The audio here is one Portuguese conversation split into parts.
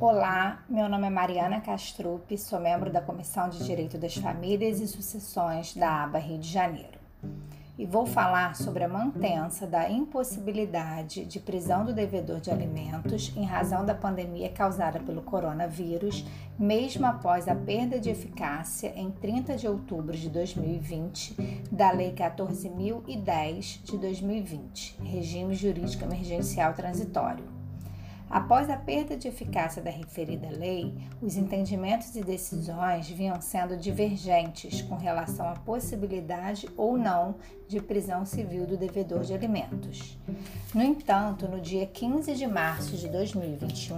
Olá, meu nome é Mariana Castrup, sou membro da Comissão de Direito das Famílias e Sucessões da aba Rio de Janeiro. E vou falar sobre a mantença da impossibilidade de prisão do devedor de alimentos em razão da pandemia causada pelo coronavírus, mesmo após a perda de eficácia em 30 de outubro de 2020 da Lei 14.010 de 2020, Regime Jurídico Emergencial Transitório. Após a perda de eficácia da referida lei, os entendimentos e decisões vinham sendo divergentes com relação à possibilidade ou não de prisão civil do devedor de alimentos. No entanto, no dia 15 de março de 2021,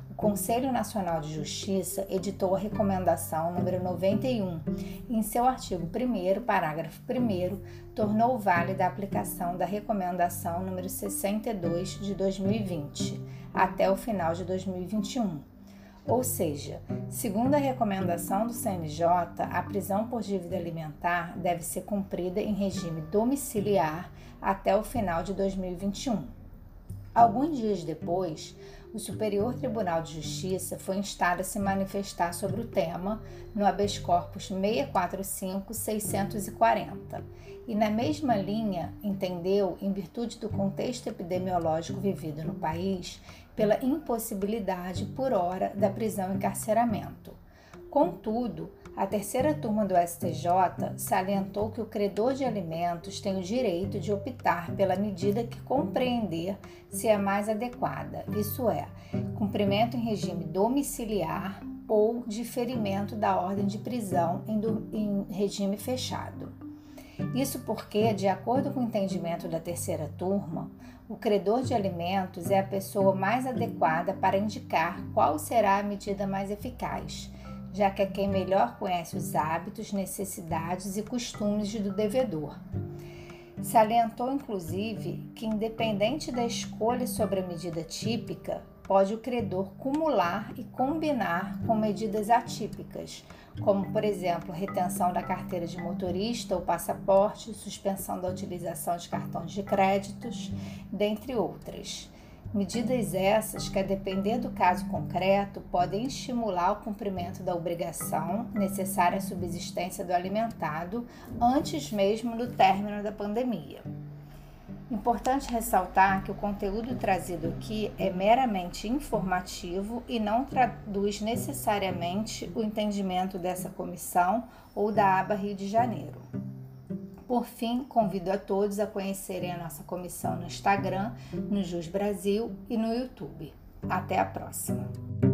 o Conselho Nacional de Justiça editou a recomendação número 91 e, em seu artigo 1 parágrafo 1 tornou válida a aplicação da recomendação número 62 de 2020 até o final de 2021. Ou seja, segundo a recomendação do CNJ, a prisão por dívida alimentar deve ser cumprida em regime domiciliar até o final de 2021. Alguns dias depois, o Superior Tribunal de Justiça foi instado a se manifestar sobre o tema no habeas corpus 645-640 e, na mesma linha, entendeu, em virtude do contexto epidemiológico vivido no país, pela impossibilidade por hora da prisão e encarceramento. Contudo, a terceira turma do STJ salientou que o credor de alimentos tem o direito de optar pela medida que compreender se é mais adequada, isso é, cumprimento em regime domiciliar ou diferimento da ordem de prisão em, do, em regime fechado. Isso porque, de acordo com o entendimento da terceira turma, o credor de alimentos é a pessoa mais adequada para indicar qual será a medida mais eficaz, já que é quem melhor conhece os hábitos, necessidades e costumes do devedor. Salientou, inclusive, que, independente da escolha sobre a medida típica, pode o credor cumular e combinar com medidas atípicas, como, por exemplo, retenção da carteira de motorista ou passaporte, suspensão da utilização de cartões de créditos, dentre outras. Medidas essas que, a depender do caso concreto, podem estimular o cumprimento da obrigação necessária à subsistência do alimentado antes mesmo do término da pandemia. Importante ressaltar que o conteúdo trazido aqui é meramente informativo e não traduz necessariamente o entendimento dessa comissão ou da aba Rio de Janeiro. Por fim, convido a todos a conhecerem a nossa comissão no Instagram, no Jus Brasil e no YouTube. Até a próxima!